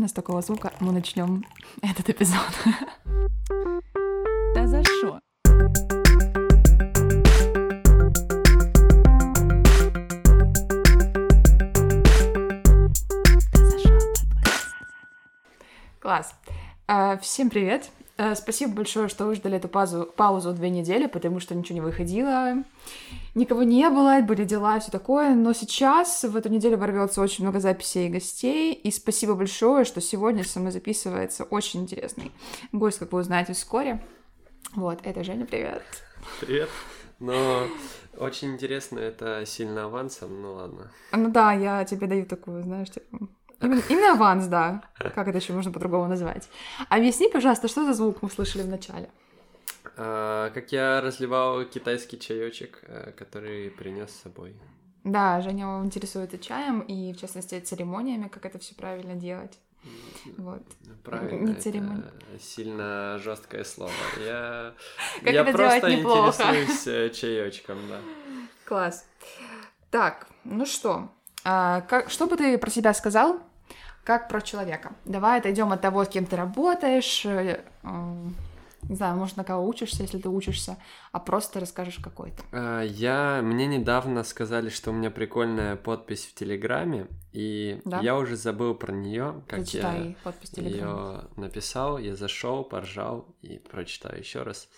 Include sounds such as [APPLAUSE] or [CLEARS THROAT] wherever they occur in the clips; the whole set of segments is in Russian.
именно с такого звука мы начнем [LAUGHS] этот эпизод. Да за что? Класс. А, Всем привет. А, Спасибо большое, что вы ждали эту паузу, паузу две недели, потому что ничего не выходило, никого не было, были дела и все такое. Но сейчас в эту неделю ворвется очень много записей и гостей. И спасибо большое, что сегодня со мной записывается очень интересный гость, как вы узнаете вскоре. Вот, это Женя, привет. Привет. Но очень интересно, это сильно авансом, ну ладно. Ну да, я тебе даю такую, знаешь, типа... Именно, именно аванс, да. Как это еще можно по-другому назвать? Объясни, пожалуйста, что за звук мы слышали в начале? А, как я разливал китайский чаечек, э, который принес с собой. Да, Женя интересуется чаем и, в частности, церемониями, как это все правильно делать. Вот. Правильно, Не церемония. сильно жесткое слово. Я, [LAUGHS] Как я это просто интересуюсь э, чаечком, да. Класс. Так, ну что, а, как, что бы ты про себя сказал, как про человека? Давай отойдем от того, с кем ты работаешь, э, не знаю, может, на кого учишься, если ты учишься, а просто расскажешь какой ты. А, Я, мне недавно сказали, что у меня прикольная подпись в Телеграме, и Да? я уже забыл про нее, как я Зачитай подпись телеграмма. ее написал, я зашел, поржал и прочитаю еще раз.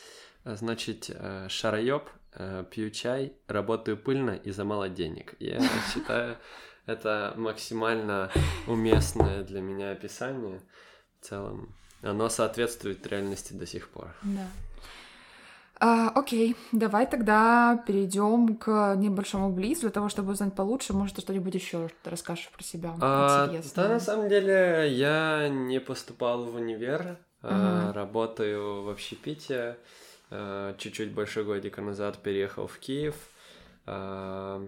Значит, э, шароеб, э, пью чай, работаю пыльно и за мало денег. Я [LAUGHS] считаю, это максимально уместное для меня описание в целом. Оно соответствует реальности до сих пор. Да. А, окей, давай тогда перейдем к небольшому близ для того, чтобы узнать получше. Может, ты что-нибудь еще расскажешь про себя А, да, на самом деле, я не поступал в универ, а, Мгм. работаю в общепите. а, Чуть-чуть больше годика назад переехал в Киев. А,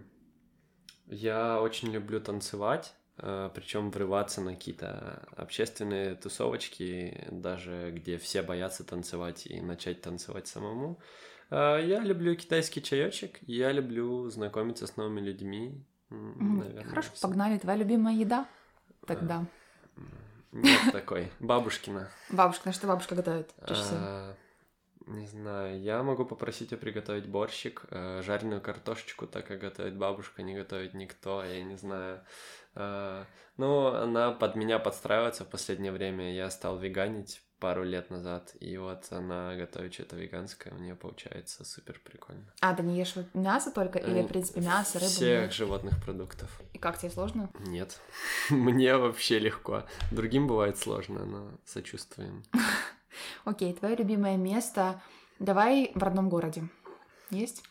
Я очень люблю танцевать, причем врываться на какие-то общественные тусовочки, даже где все боятся танцевать и начать танцевать самому. А, Я люблю китайский чаечек, я люблю знакомиться с новыми людьми. наверное, Хорошо, всё. погнали. Твоя любимая еда? А. Тогда. Нет такой. Бабушкина. Бабушка, на что бабушка готовит? Не знаю, я могу попросить ее приготовить борщик, э, жареную картошечку, так как готовит бабушка, не готовит никто, я не знаю. А, Ну, она под меня подстраивается в последнее время, я стал веганить пару лет назад, и вот она готовит что-то веганское, у нее получается супер прикольно. А, ты не ешь вот мясо только? Или, Э, в принципе, мясо, рыбу? Всех нет? животных продуктов. И как тебе сложно? Нет, [LAUGHS] мне вообще легко. Другим бывает сложно, но сочувствуем. [LAUGHS] Окей, твое любимое место. Давай в родном городе. Есть?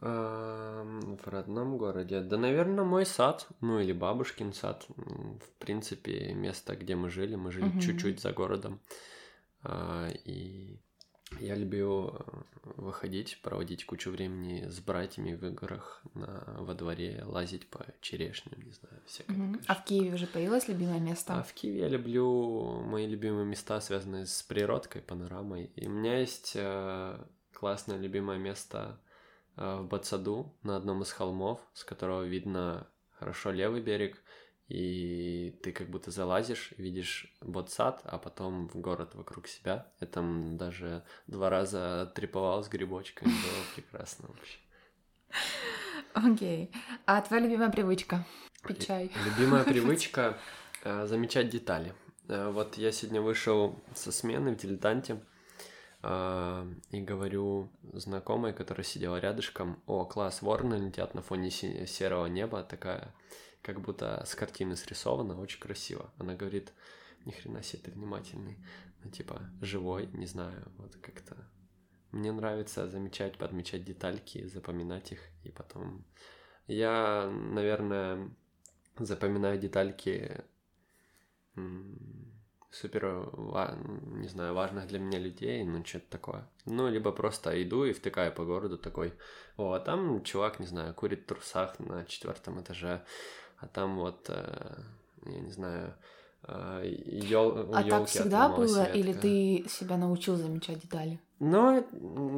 В родном городе. Да, наверное, мой сад, ну или бабушкин сад. В принципе, место, где мы жили, мы жили чуть-чуть за городом. А, И я любил э, выходить, проводить кучу времени с братьями в играх на, во дворе, лазить по черешням, не знаю, всякое. Такое А в Киеве уже появилось любимое место? а в Киеве я люблю мои любимые места, связанные с природкой, панорамой. И у меня есть э, классное любимое место э, в Бацаду на одном из холмов, с которого видно хорошо левый берег, и ты как будто залазишь, видишь Ботсад, а потом в город вокруг себя. Я там даже два раза триповал с грибочками, было прекрасно вообще. Окей. А твоя любимая привычка? Пить чай. Любимая [LAUGHS] привычка э, замечать детали. Э, Вот я сегодня вышел со смены в дилетанте э, и говорю знакомой, которая сидела рядышком, о, класс, вороны летят на фоне серого неба, такая, как будто с картины срисована, очень красиво. Она говорит, ни хрена себе ты внимательный, ну, типа, живой, не знаю, вот как-то. Мне нравится замечать, подмечать детальки, запоминать их, и потом... Я, наверное, запоминаю детальки супер, не знаю, важных для меня людей, ну, что-то такое. Ну, либо просто иду и втыкаю по городу такой, о, а там чувак, не знаю, курит в трусах на четвертом этаже, а там вот, э, я не знаю, э, у А так всегда было? Или ветка. ты себя научил замечать детали? Но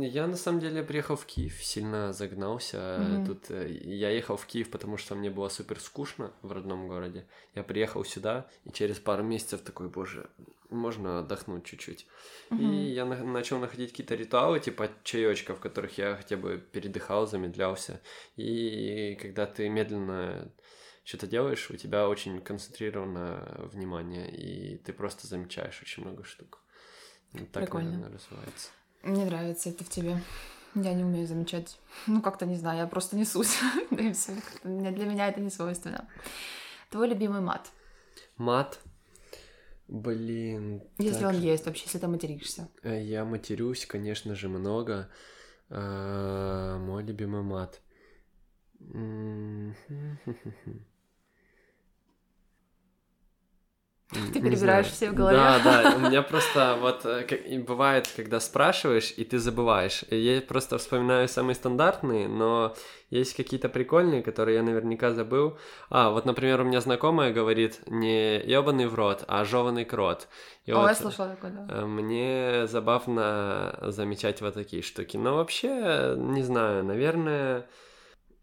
я на самом деле приехал в Киев, сильно загнался. Мгм. Тут э, я ехал в Киев, потому что мне было супер скучно в родном городе. Я приехал сюда, и через пару месяцев такой, боже, можно отдохнуть чуть-чуть. И Мгм. я на- начал находить какие-то ритуалы, типа чаечка, в которых я хотя бы передыхал, замедлялся. И когда ты медленно что-то делаешь, у тебя очень концентрировано внимание, и ты просто замечаешь очень много штук. Вот так, Прикольно. наверное, развивается. Мне нравится это в тебе. Я не умею замечать. Ну, как-то не знаю, я просто несусь. [LAUGHS] Да и все. Для меня это не свойственно. Твой любимый мат. Мат. Блин. Если так он есть вообще, если ты материшься. Э, Я матерюсь, конечно же, много. А, Мой любимый мат. [LAUGHS] Ты перебираешь знаю. все в голове. Да, да, [LAUGHS] у меня просто вот э, как- бывает, когда спрашиваешь, и ты забываешь. Я просто вспоминаю самые стандартные, но есть какие-то прикольные, которые я наверняка забыл. А, вот, например, у меня знакомая говорит не ебаный в рот, а жеванный крот. И О, вот, я слышала такое, да. э, Мне забавно замечать вот такие штуки. Но вообще, не знаю, наверное...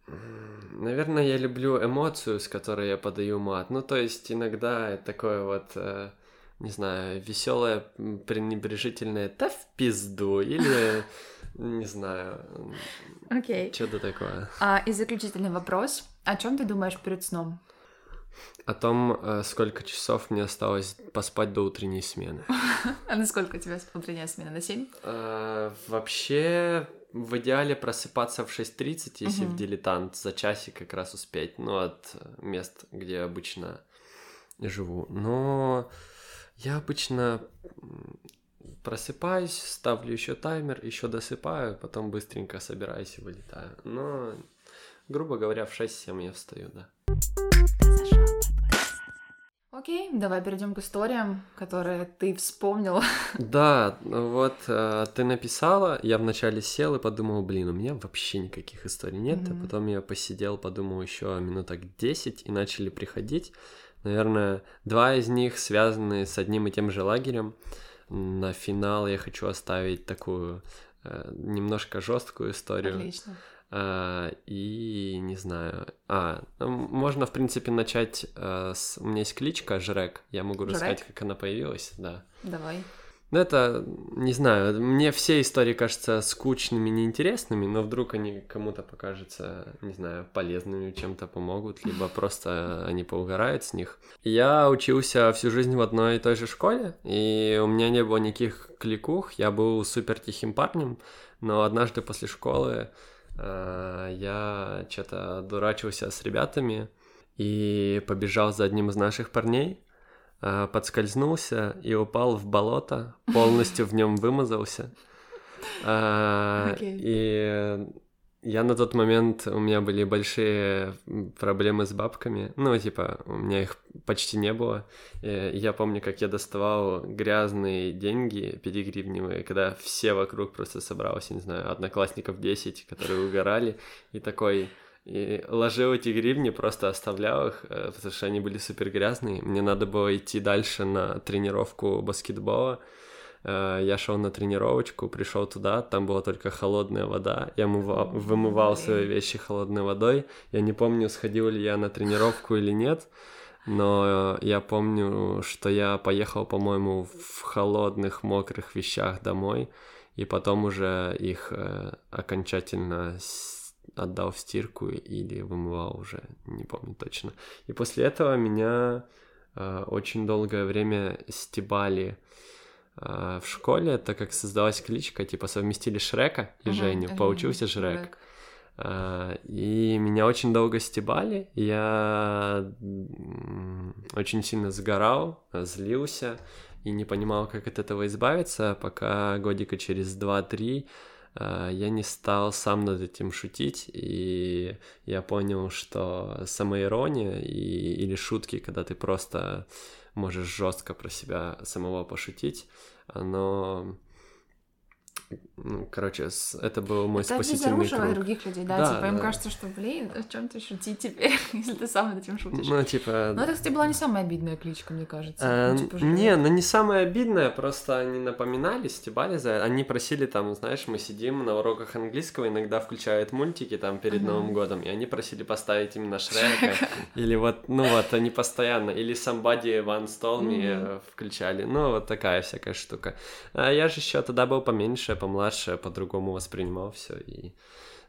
Наверное, я люблю эмоцию, с которой я подаю мат. Ну, то есть иногда такое вот, э, не знаю, веселое, пренебрежительное «да в пизду» или, не знаю, Окей. что-то такое. А, и заключительный вопрос. О чем ты думаешь перед сном? О том, э, сколько часов мне осталось поспать до утренней смены. [LAUGHS] А на сколько у тебя утренняя смена? На 7? Э, Вообще, в идеале просыпаться в 6.30, если в дилетант, за часик как раз успеть, ну, от э, мест, где обычно живу. Но я обычно просыпаюсь, ставлю еще таймер, еще досыпаю, потом быстренько собираюсь и вылетаю. Но, грубо говоря, в 6-7 я встаю, да. Окей, давай перейдем к историям, которые ты вспомнил. [LAUGHS] Да, вот э, ты написала, я вначале сел и подумал, блин, у меня вообще никаких историй нет, а Мгм. потом я посидел, подумал еще минуток 10 и начали приходить. Наверное, два из них связаны с одним и тем же лагерем. На финал я хочу оставить такую э, немножко жесткую историю. Отлично. А, и не знаю. А, можно, в принципе, начать э, с... У меня есть кличка Жрек. Я могу Жрек? рассказать, как она появилась, да. Давай. Ну, это, не знаю, мне все истории кажутся скучными, неинтересными, но вдруг они кому-то покажутся, не знаю, полезными, чем-то помогут, либо просто они поугарают с них. Я учился всю жизнь в одной и той же школе, и у меня не было никаких кликух, я был супер тихим парнем, но однажды после школы э, я что-то дурачился с ребятами и побежал за одним из наших парней, а, подскользнулся и упал в болото, полностью в нем вымазался. А, [LAUGHS] Окей. И я на тот момент, у меня были большие проблемы с бабками, ну, типа, у меня их почти не было. И я помню, как я доставал грязные деньги, пятигривневые, когда все вокруг просто собралось, не знаю, одноклассников 10, которые угорали, и такой... И ложил эти гривни, просто оставлял их, э, потому что они были супер грязные. Мне надо было идти дальше на тренировку баскетбола. Э, Я шел на тренировочку, пришел туда, там была только холодная вода. Я мыва- вымывал свои вещи холодной водой. Я не помню, сходил ли я на тренировку или нет, но я помню, что я поехал, по-моему, в холодных, мокрых вещах домой, и потом уже их э, окончательно отдал в стирку или вымывал уже, не помню точно. И после этого меня э, очень долгое время стебали в школе, так как создалась кличка, типа совместили Шрека и Мгм, Женю, Женя, получился Шрек. А, И меня очень долго стебали, я очень сильно сгорал, злился и не понимал, как от этого избавиться, пока годика через 2-3 а, я не стал сам над этим шутить, и я понял, что самоирония и, или шутки, когда ты просто можешь жестко про себя самого пошутить, оно ну, короче, с- это был мой Это спасительный круг. других людей, да, Да, типа им да. кажется, что, блин, о чем ты шутить теперь, [LAUGHS] если ты сам над этим шутишь. Ну, типа... Но это, кстати, была не самая обидная кличка, мне кажется. Э, Ну, типа, не, ну не самое обидное, просто они напоминали, стебали за Они просили там, знаешь, мы сидим на уроках английского, иногда включают мультики там перед Ага. Новым годом, и они просили поставить именно [LAUGHS] Шрека. Или вот, ну вот, они постоянно, или Somebody One Stole Me включали. Ну, вот такая всякая штука. А я же еще тогда был поменьше, помладше, по-другому воспринимал все, и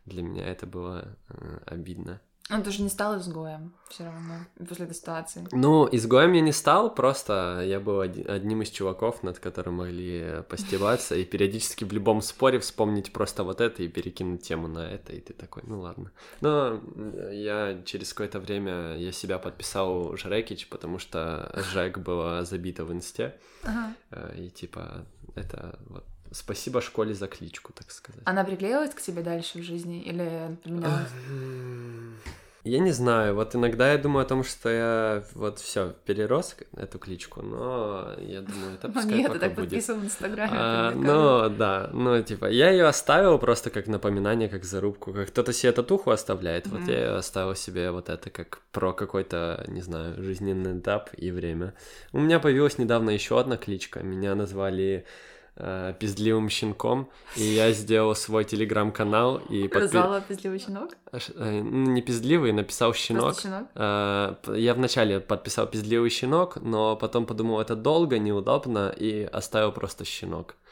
для меня это было э, обидно. Он тоже не стал изгоем все равно после этой ситуации. Ну, изгоем я не стал, просто я был одним из чуваков, над которым могли постебаться, и периодически в любом споре вспомнить просто вот это и перекинуть тему на это, и ты такой, ну ладно. Но м, я через какое-то время, я себя подписал Жрекич, потому что Жек было забито в инсте, Ага. э, и типа это вот спасибо школе за кличку, так сказать. Она приклеилась к тебе дальше в жизни или поменялась? Я не знаю, вот иногда я думаю о том, что я вот все перерос эту кличку, но я думаю, это пускай нет, пока так будет. подписывал в Инстаграме. А, ну да, ну типа я ее оставил просто как напоминание, как зарубку, как кто-то себе татуху оставляет, вот я её оставил себе вот это как про какой-то, не знаю, жизненный этап и время. У меня появилась недавно еще одна кличка, меня назвали э, пиздливым щенком, и я [LAUGHS] сделал свой телеграм-канал и подпи- Назвала пиздливый щенок? Э, ну, не пиздливый, написал щенок. Щенок? Э, Я вначале подписал пиздливый щенок, но потом подумал, это долго, неудобно, и оставил просто щенок. [LAUGHS]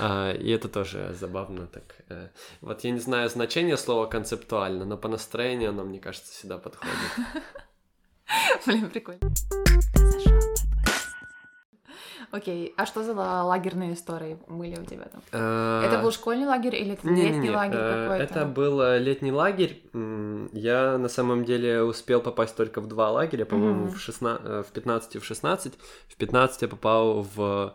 А, И это тоже забавно так. э. Вот я не знаю значение слова концептуально, но по настроению оно, мне кажется, всегда подходит. [LAUGHS] Блин, прикольно. Окей, а что за ла- лагерные истории были у тебя там? Это был школьный лагерь или это летний лагерь э, какой-то? Это был э, летний лагерь. Я на самом деле успел попасть только в два лагеря, по-моему, в, 16, э, в 15 и в 16. В 15 я попал в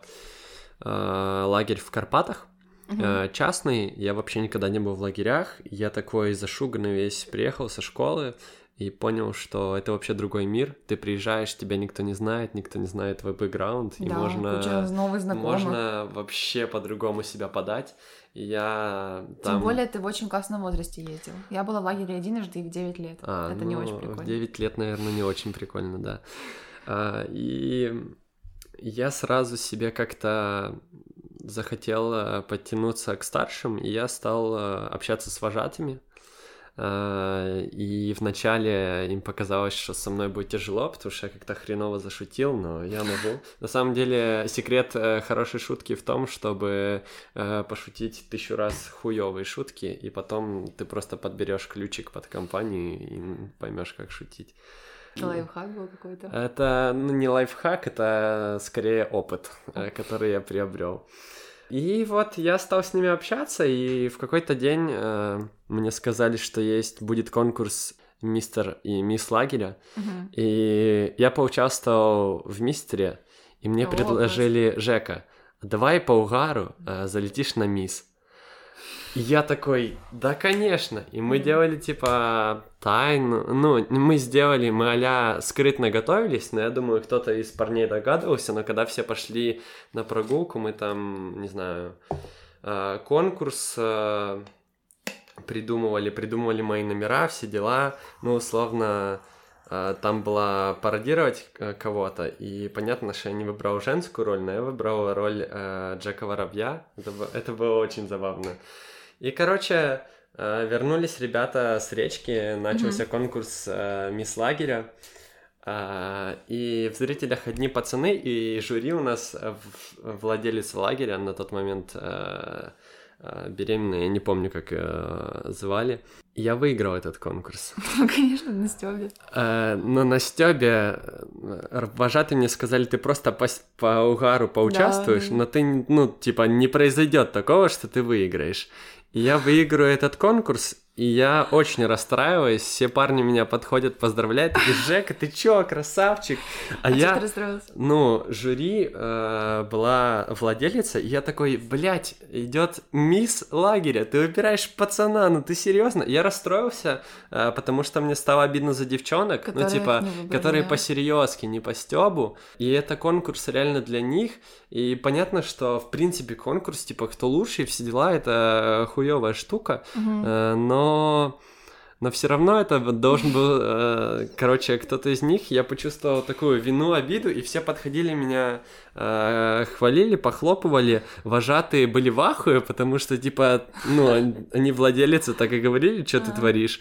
э, лагерь в Карпатах. Э, частный, я вообще никогда не был в лагерях. Я такой зашуганный весь приехал со школы и понял, что это вообще другой мир. Ты приезжаешь, тебя никто не знает, никто не знает твой бэкграунд, и Да, можно новых знакомых. можно вообще по-другому себя подать. И я там... Тем более ты в очень классном возрасте ездил. Я была в лагере единожды и в 9 лет. А, это не ну, очень В прикольно. 9 лет, наверное, не очень прикольно, да. А, и я сразу себе как-то захотел э, подтянуться к старшим, и я стал э, общаться с вожатыми. А, И вначале им показалось, что со мной будет тяжело, потому что я как-то хреново зашутил, но я могу. На самом деле, секрет э, хорошей шутки в том, чтобы э, пошутить тысячу раз хуевые шутки, и потом ты просто подберешь ключик под компанию и поймешь, как шутить. Это лайфхак был какой-то. Это ну, не лайфхак, это скорее опыт, э, который я приобрел. И вот я стал с ними общаться, и в какой-то день э, мне сказали, что есть будет конкурс мистер и мисс лагеря, Мгм. и я поучаствовал в мистере, и мне О, предложили Жека, давай по угару э, залетишь на мисс. И я такой, да, конечно. И мы делали, типа, тайну. Ну, мы сделали, мы а скрытно готовились, но я думаю, кто-то из парней догадывался, но когда все пошли на прогулку, мы там, не знаю, э, конкурс э, придумывали, придумывали мои номера, все дела. Ну, условно, э, там была пародировать кого-то, и понятно, что я не выбрал женскую роль, но я выбрал роль э, Джека Воробья. Это было очень забавно. И, короче, э, вернулись ребята с речки, начался конкурс э, мисс лагеря. А, И в зрителях одни пацаны, и жюри у нас владелец лагеря на тот момент э, беременная, я не помню, как ее звали. Я выиграл этот конкурс. [LAUGHS] Ну, конечно, на стёбе. Но на Стёбе вожатые мне сказали, ты просто по, по угару поучаствуешь, Да. но ты, ну, типа, не произойдет такого, что ты выиграешь. Я выиграю этот конкурс, И я очень расстраиваюсь, все парни меня подходят, поздравляют, и [LAUGHS] Жека, ты чё, красавчик? А, а я, ну, жюри э, была владелица, и я такой, блядь, идет мисс лагеря, ты выбираешь пацана, ну ты серьезно? Я расстроился, э, потому что мне стало обидно за девчонок, ну типа, которые да. по серьезке, не по стебу, и это конкурс реально для них, и понятно, что в принципе конкурс, типа, кто лучше и все дела, это хуевая штука, угу. э, но но все равно это должен был, э, короче, кто-то из них, я почувствовал такую вину, обиду, и все подходили меня, э, хвалили, похлопывали, вожатые были в ахуе, потому что, типа, ну, они владелицы так и говорили, что ты творишь.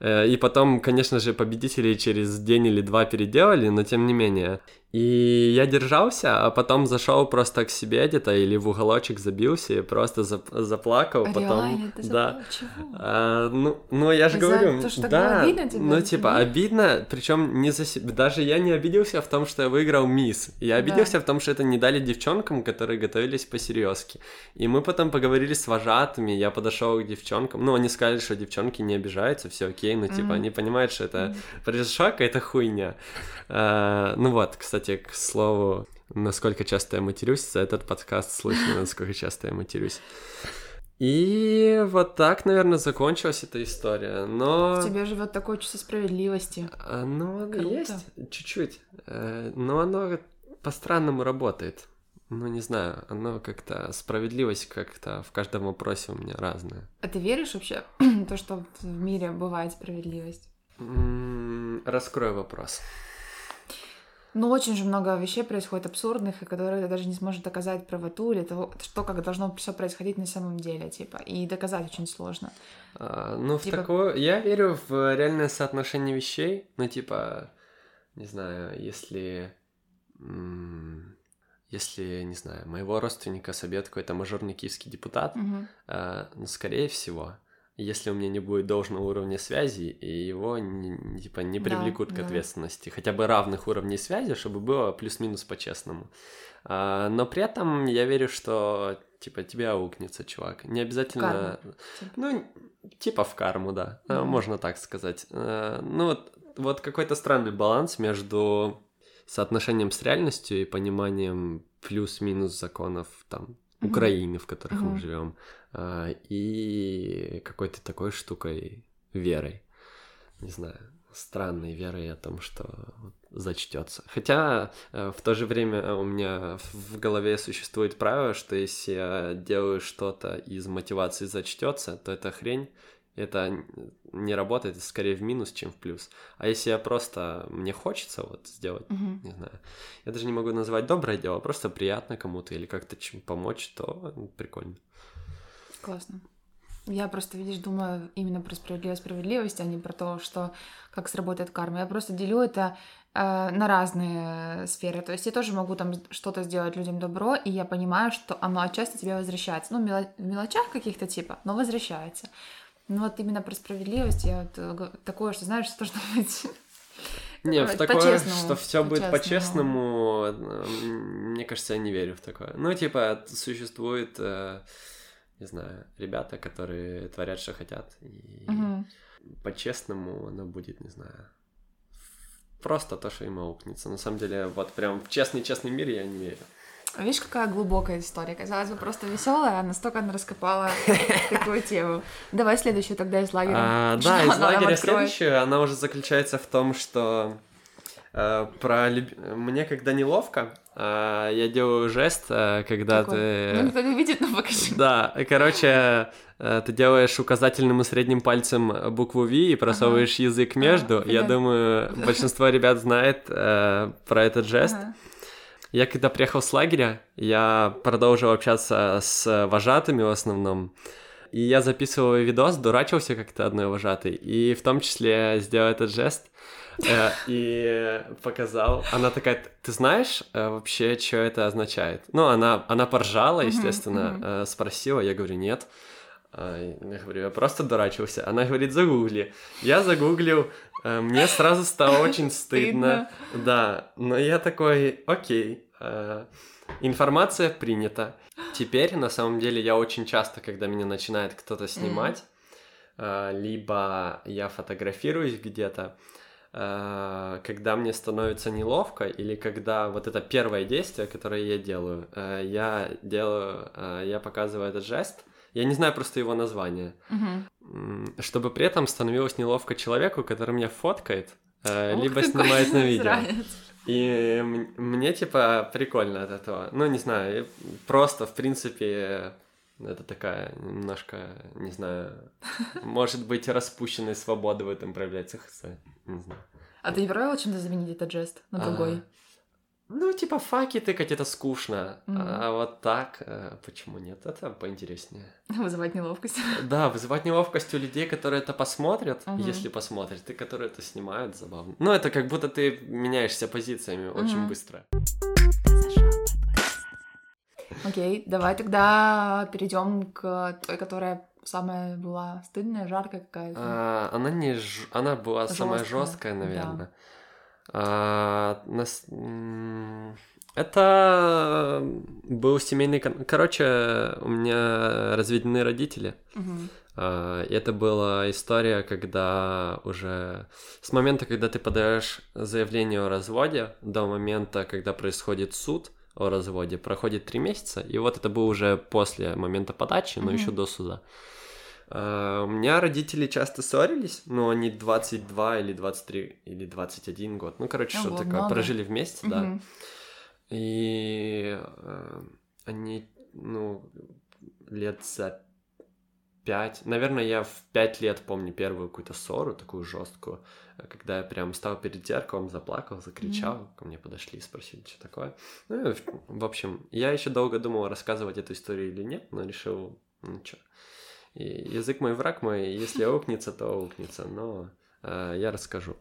Э, и потом, конечно же, победителей через день или два переделали, но тем не менее. И я держался, а потом зашел просто к себе где-то или в уголочек забился и просто зап- заплакал. Реально, потом, ты да. Чего? А, ну, ну, я же говорю, то, что да, обидно тебе, ну типа обидно, причем не за себя. Даже я не обиделся в том, что я выиграл мисс. Я обиделся да. в том, что это не дали девчонкам, которые готовились по серьезке. И мы потом поговорили с вожатыми, я подошел к девчонкам. Ну, они сказали, что девчонки не обижаются, все окей, ну типа mm-hmm. они понимают, что это mm-hmm. произошла какая-то хуйня. А, ну вот, кстати кстати, к слову, насколько часто я матерюсь, за этот подкаст слышно, насколько часто я матерюсь. И вот так, наверное, закончилась эта история. Но... В тебе живет такое чувство справедливости. А, ну, оно Круто. есть, чуть-чуть. Э, но оно по-странному работает. Ну, не знаю, оно как-то... Справедливость как-то в каждом вопросе у меня разная. А ты веришь вообще [CLEARS THROAT] то, что в мире бывает справедливость? Раскрой вопрос. Но очень же много вещей происходит абсурдных, и которые ты даже не сможешь доказать правоту или того, что как должно все происходить на самом деле, типа, и доказать очень сложно. А, ну, типа... в такое... Я верю в реальное соотношение вещей, ну, типа, не знаю, если... Если, не знаю, моего родственника собьет какой-то мажорный киевский депутат, угу. э, ну, скорее всего, если у меня не будет должного уровня связи, и его не, типа не привлекут да, к ответственности, да. хотя бы равных уровней связи, чтобы было плюс-минус по-честному. А, но при этом я верю, что типа тебя аукнется, чувак. Не обязательно. Типа. Ну, типа в карму, да. Mm-hmm. Можно так сказать. А, ну, вот, вот какой-то странный баланс между соотношением с реальностью и пониманием плюс-минус законов там mm-hmm. Украины, в которых mm-hmm. мы живем. А, и какой-то такой штукой верой. Не знаю, странной верой о том, что зачтется. Хотя э, в то же время у меня в голове существует правило, что если я делаю что-то из мотивации зачтется, то это хрень, это не работает, это скорее в минус, чем в плюс. А если я просто мне хочется вот сделать, угу. не знаю, я даже не могу назвать доброе дело, просто приятно кому-то или как-то чем помочь, то прикольно. Классно. Я просто, видишь, думаю именно про справедливость, справедливость, а не про то, что как сработает карма. Я просто делю это э, на разные сферы. То есть я тоже могу там что-то сделать людям добро, и я понимаю, что оно отчасти тебе возвращается. Ну, в мелочах каких-то типа, но возвращается. Ну вот именно про справедливость я вот, э, такое, что знаешь, что должно [LAUGHS] быть не, в такое, что все будет по-честному, э, мне кажется, я не верю в такое. Ну, типа, существует э, не знаю, ребята, которые творят, что хотят. И угу. по-честному оно будет, не знаю, просто то, что им аукнется. На самом деле, вот прям в честный-честный мир я не верю. Видишь, какая глубокая история. Казалось бы, просто веселая, а настолько она раскопала [LAUGHS] такую тему. Давай следующую тогда из лагеря. А, [LAUGHS] да, из лагеря следующую, она уже заключается в том, что э, про мне когда неловко, а, я делаю жест, а, когда Какой? ты... Ну, никто не видит, но покажи. Да, короче, э, ты делаешь указательным и средним пальцем букву V и просовываешь ага. язык между. Ага, я думаю, большинство ребят знает э, про этот жест. Ага. Я когда приехал с лагеря, я продолжил общаться с вожатыми в основном. И я записывал видос, дурачился как-то одной вожатой. И в том числе сделал этот жест. Э, и показал. Она такая, ты знаешь э, вообще, что это означает? Ну, она, она поржала, естественно, э, спросила, я говорю, нет. Я говорю, я просто дурачился. Она говорит, загугли. Я загуглил, мне сразу стало очень [LAUGHS] стыдно. Да, но я такой, окей, информация принята. Теперь, на самом деле, я очень часто, когда меня начинает кто-то снимать, либо я фотографируюсь где-то, когда мне становится неловко, или когда вот это первое действие, которое я делаю, э, я делаю, э, я показываю этот жест, я не знаю просто его название, Мгм. чтобы при этом становилось неловко человеку, который меня фоткает, э, Ух либо снимает на видео. И мне, типа, прикольно от этого. Ну, не знаю, просто, в принципе, это такая немножко, не знаю, может быть, распущенной свободы в этом проявляется, не знаю. А ты не пробовала чем-то заменить этот жест на другой? А, Ну, типа, факи тыкать это скучно, Мгм. а вот так, э, почему нет? Это поинтереснее. [LAUGHS] Вызывать неловкость. [LAUGHS] Да, вызывать неловкость у людей, которые это посмотрят, Мгм. если посмотрят, и которые это снимают, забавно. Ну, это как будто ты меняешься позициями очень Мгм. быстро. Окей, давай тогда перейдем к той, которая самая была стыдная, жаркая какая-то. А, она не ж- она была самая Жёсткая, жесткая, да. наверное. А, нас- Это был семейный... Короче, у меня разведены родители. А, и Это была история, когда уже с момента, когда ты подаешь заявление о разводе, до момента, когда происходит суд о разводе, проходит три месяца, и вот это было уже после момента подачи, но Мгм. еще до суда. А, У меня родители часто ссорились, но они 22 или 23 или 21 год, ну, короче, Ого, что-то такое, много. прожили вместе, да. Мгм. И э, они, ну, лет за пять, наверное, я в пять лет помню первую какую-то ссору, такую жесткую, э, когда я прям стал перед зеркалом, заплакал, закричал, ко мне подошли и спросили, что такое. Ну, и, в- в общем, я еще долго думал, рассказывать эту историю или нет, но решил, ну что, язык мой враг мой, если аукнется, то аукнется, но э, я расскажу.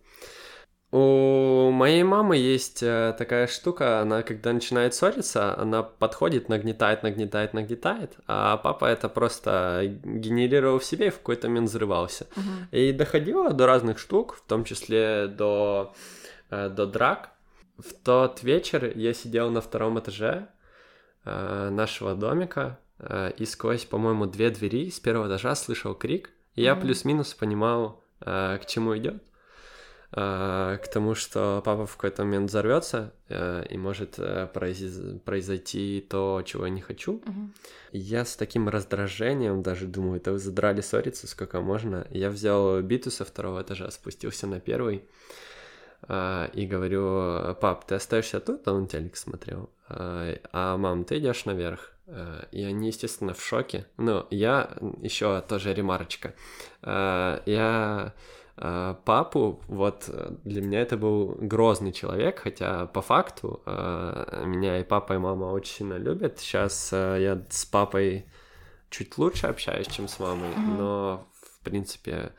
У моей мамы есть э, такая штука, она когда начинает ссориться, она подходит, нагнетает, нагнетает, нагнетает, а папа это просто генерировал в себе и в какой-то момент взрывался. Мгм. И доходило до разных штук, в том числе до, э, до драк. В тот вечер я сидел на втором этаже э, нашего домика и сквозь, по-моему, две двери с первого этажа слышал крик, и я Мгм. плюс-минус понимал, к чему идет. Э, к тому, что папа в какой-то момент взорвется э, и может э, произ- произойти то, чего я не хочу. Мгм. Я с таким раздражением даже думаю, это вы задрали ссориться, сколько можно. Я взял биту со второго этажа, спустился на первый и говорю, пап, ты остаешься тут, а он телек смотрел, а мам, ты идешь наверх. И они, естественно, в шоке. Ну, я еще тоже ремарочка. Я а, папу, вот э, для меня это был грозный человек, хотя по факту а, меня и папа, и мама очень сильно любят. Сейчас я с папой чуть лучше общаюсь, чем с мамой, но, в принципе,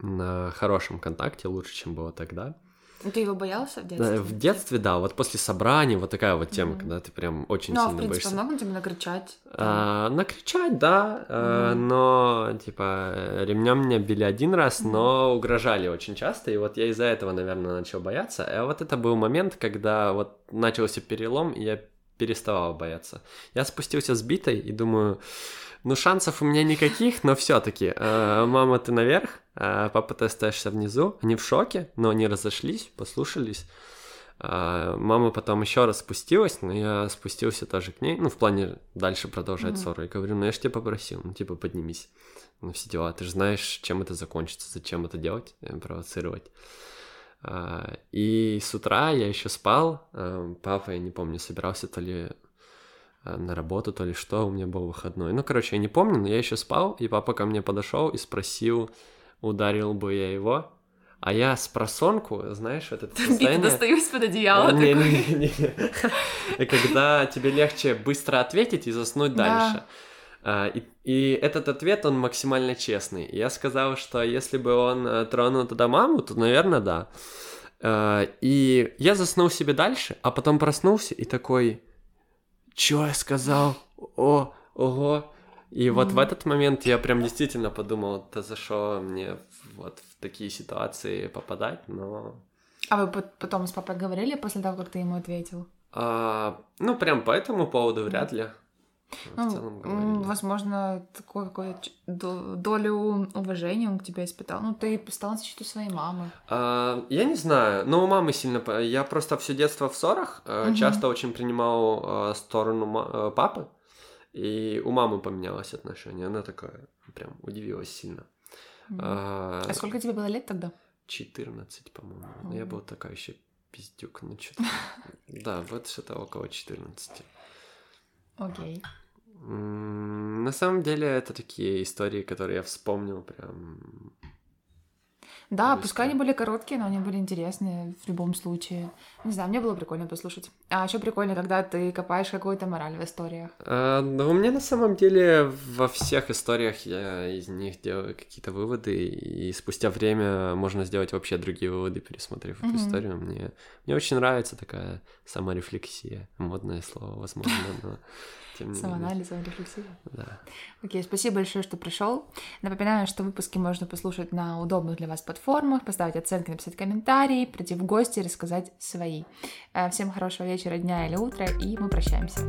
на хорошем контакте лучше, чем было тогда. Ну, Ты его боялся в Да, детстве? в детстве, да, вот после собраний вот такая вот тема, когда ты прям очень Ну, а в сильно принципе, боишься. много на тебя накричать? А, накричать, да, а, но типа ремнем меня били один раз, но угрожали очень часто, и вот я из-за этого, наверное, начал бояться. А вот это был момент, когда вот начался перелом, и я переставал бояться. Я спустился с битой и думаю, ну шансов у меня никаких, но все-таки, мама, ты наверх, а папа, ты остаешься внизу. Они в шоке, но они разошлись, послушались. А, Мама потом еще раз спустилась, но я спустился тоже к ней, ну, в плане дальше продолжать ссору. И говорю, ну, я же тебя попросил, ну, типа, поднимись. Ну, все дела, ты же знаешь, чем это закончится, зачем это делать, э, провоцировать. И с утра я еще спал, папа, я не помню, собирался то ли на работу, то ли что, у меня был выходной. Ну, короче, я не помню, но я еще спал, и папа ко мне подошел и спросил, ударил бы я его. А я с просонку, знаешь, вот это состояние... достаю из-под одеяла. А, не, не, не, не. И Когда тебе легче быстро ответить и заснуть Да. дальше. А, И, и этот ответ, он максимально честный. Я сказал, что если бы он э, тронул тогда маму, то, наверное, да. А, И я заснул себе дальше, а потом проснулся и такой, чё я сказал? О, ого. И вот в этот момент я прям действительно подумал, да за что мне вот в такие ситуации попадать, но А вы пот- потом с папой говорили после того, как ты ему ответил? А, ну, прям по этому поводу вряд ли. В целом говорили. Возможно, такую какую-то долю уважения он к тебе испытал. Ну, ты стал на защиту своей мамы. А, я не знаю, но у мамы сильно... Я просто все детство в ссорах угу. часто очень принимал а, сторону папы, и у мамы поменялось отношение. Она такая прям удивилась сильно. Угу. А, а сколько тебе было лет тогда? 14, по-моему. Угу. Я был такая еще пиздюк, ну что-то... [LAUGHS] Да, вот что-то около 14. Окей. На самом деле это такие истории, которые я вспомнил прям да, Быстро. пускай они были короткие, но они были интересные в любом случае. Не знаю, мне было прикольно послушать. А еще прикольно, когда ты копаешь какую-то мораль в историях. А, ну, у меня на самом деле во всех историях я из них делаю какие-то выводы, и спустя время можно сделать вообще другие выводы, пересмотрев mm-hmm. эту историю. Мне, мне очень нравится такая саморефлексия. Модное слово, возможно, но [LAUGHS] тем не Самоанализ, саморефлексия. Да. Окей, спасибо большое, что пришел. Напоминаю, что выпуски можно послушать на удобных для вас платформах, поставить оценки, написать комментарии, прийти в гости, рассказать свои. Э, всем хорошего вечера, дня или утра, и мы прощаемся.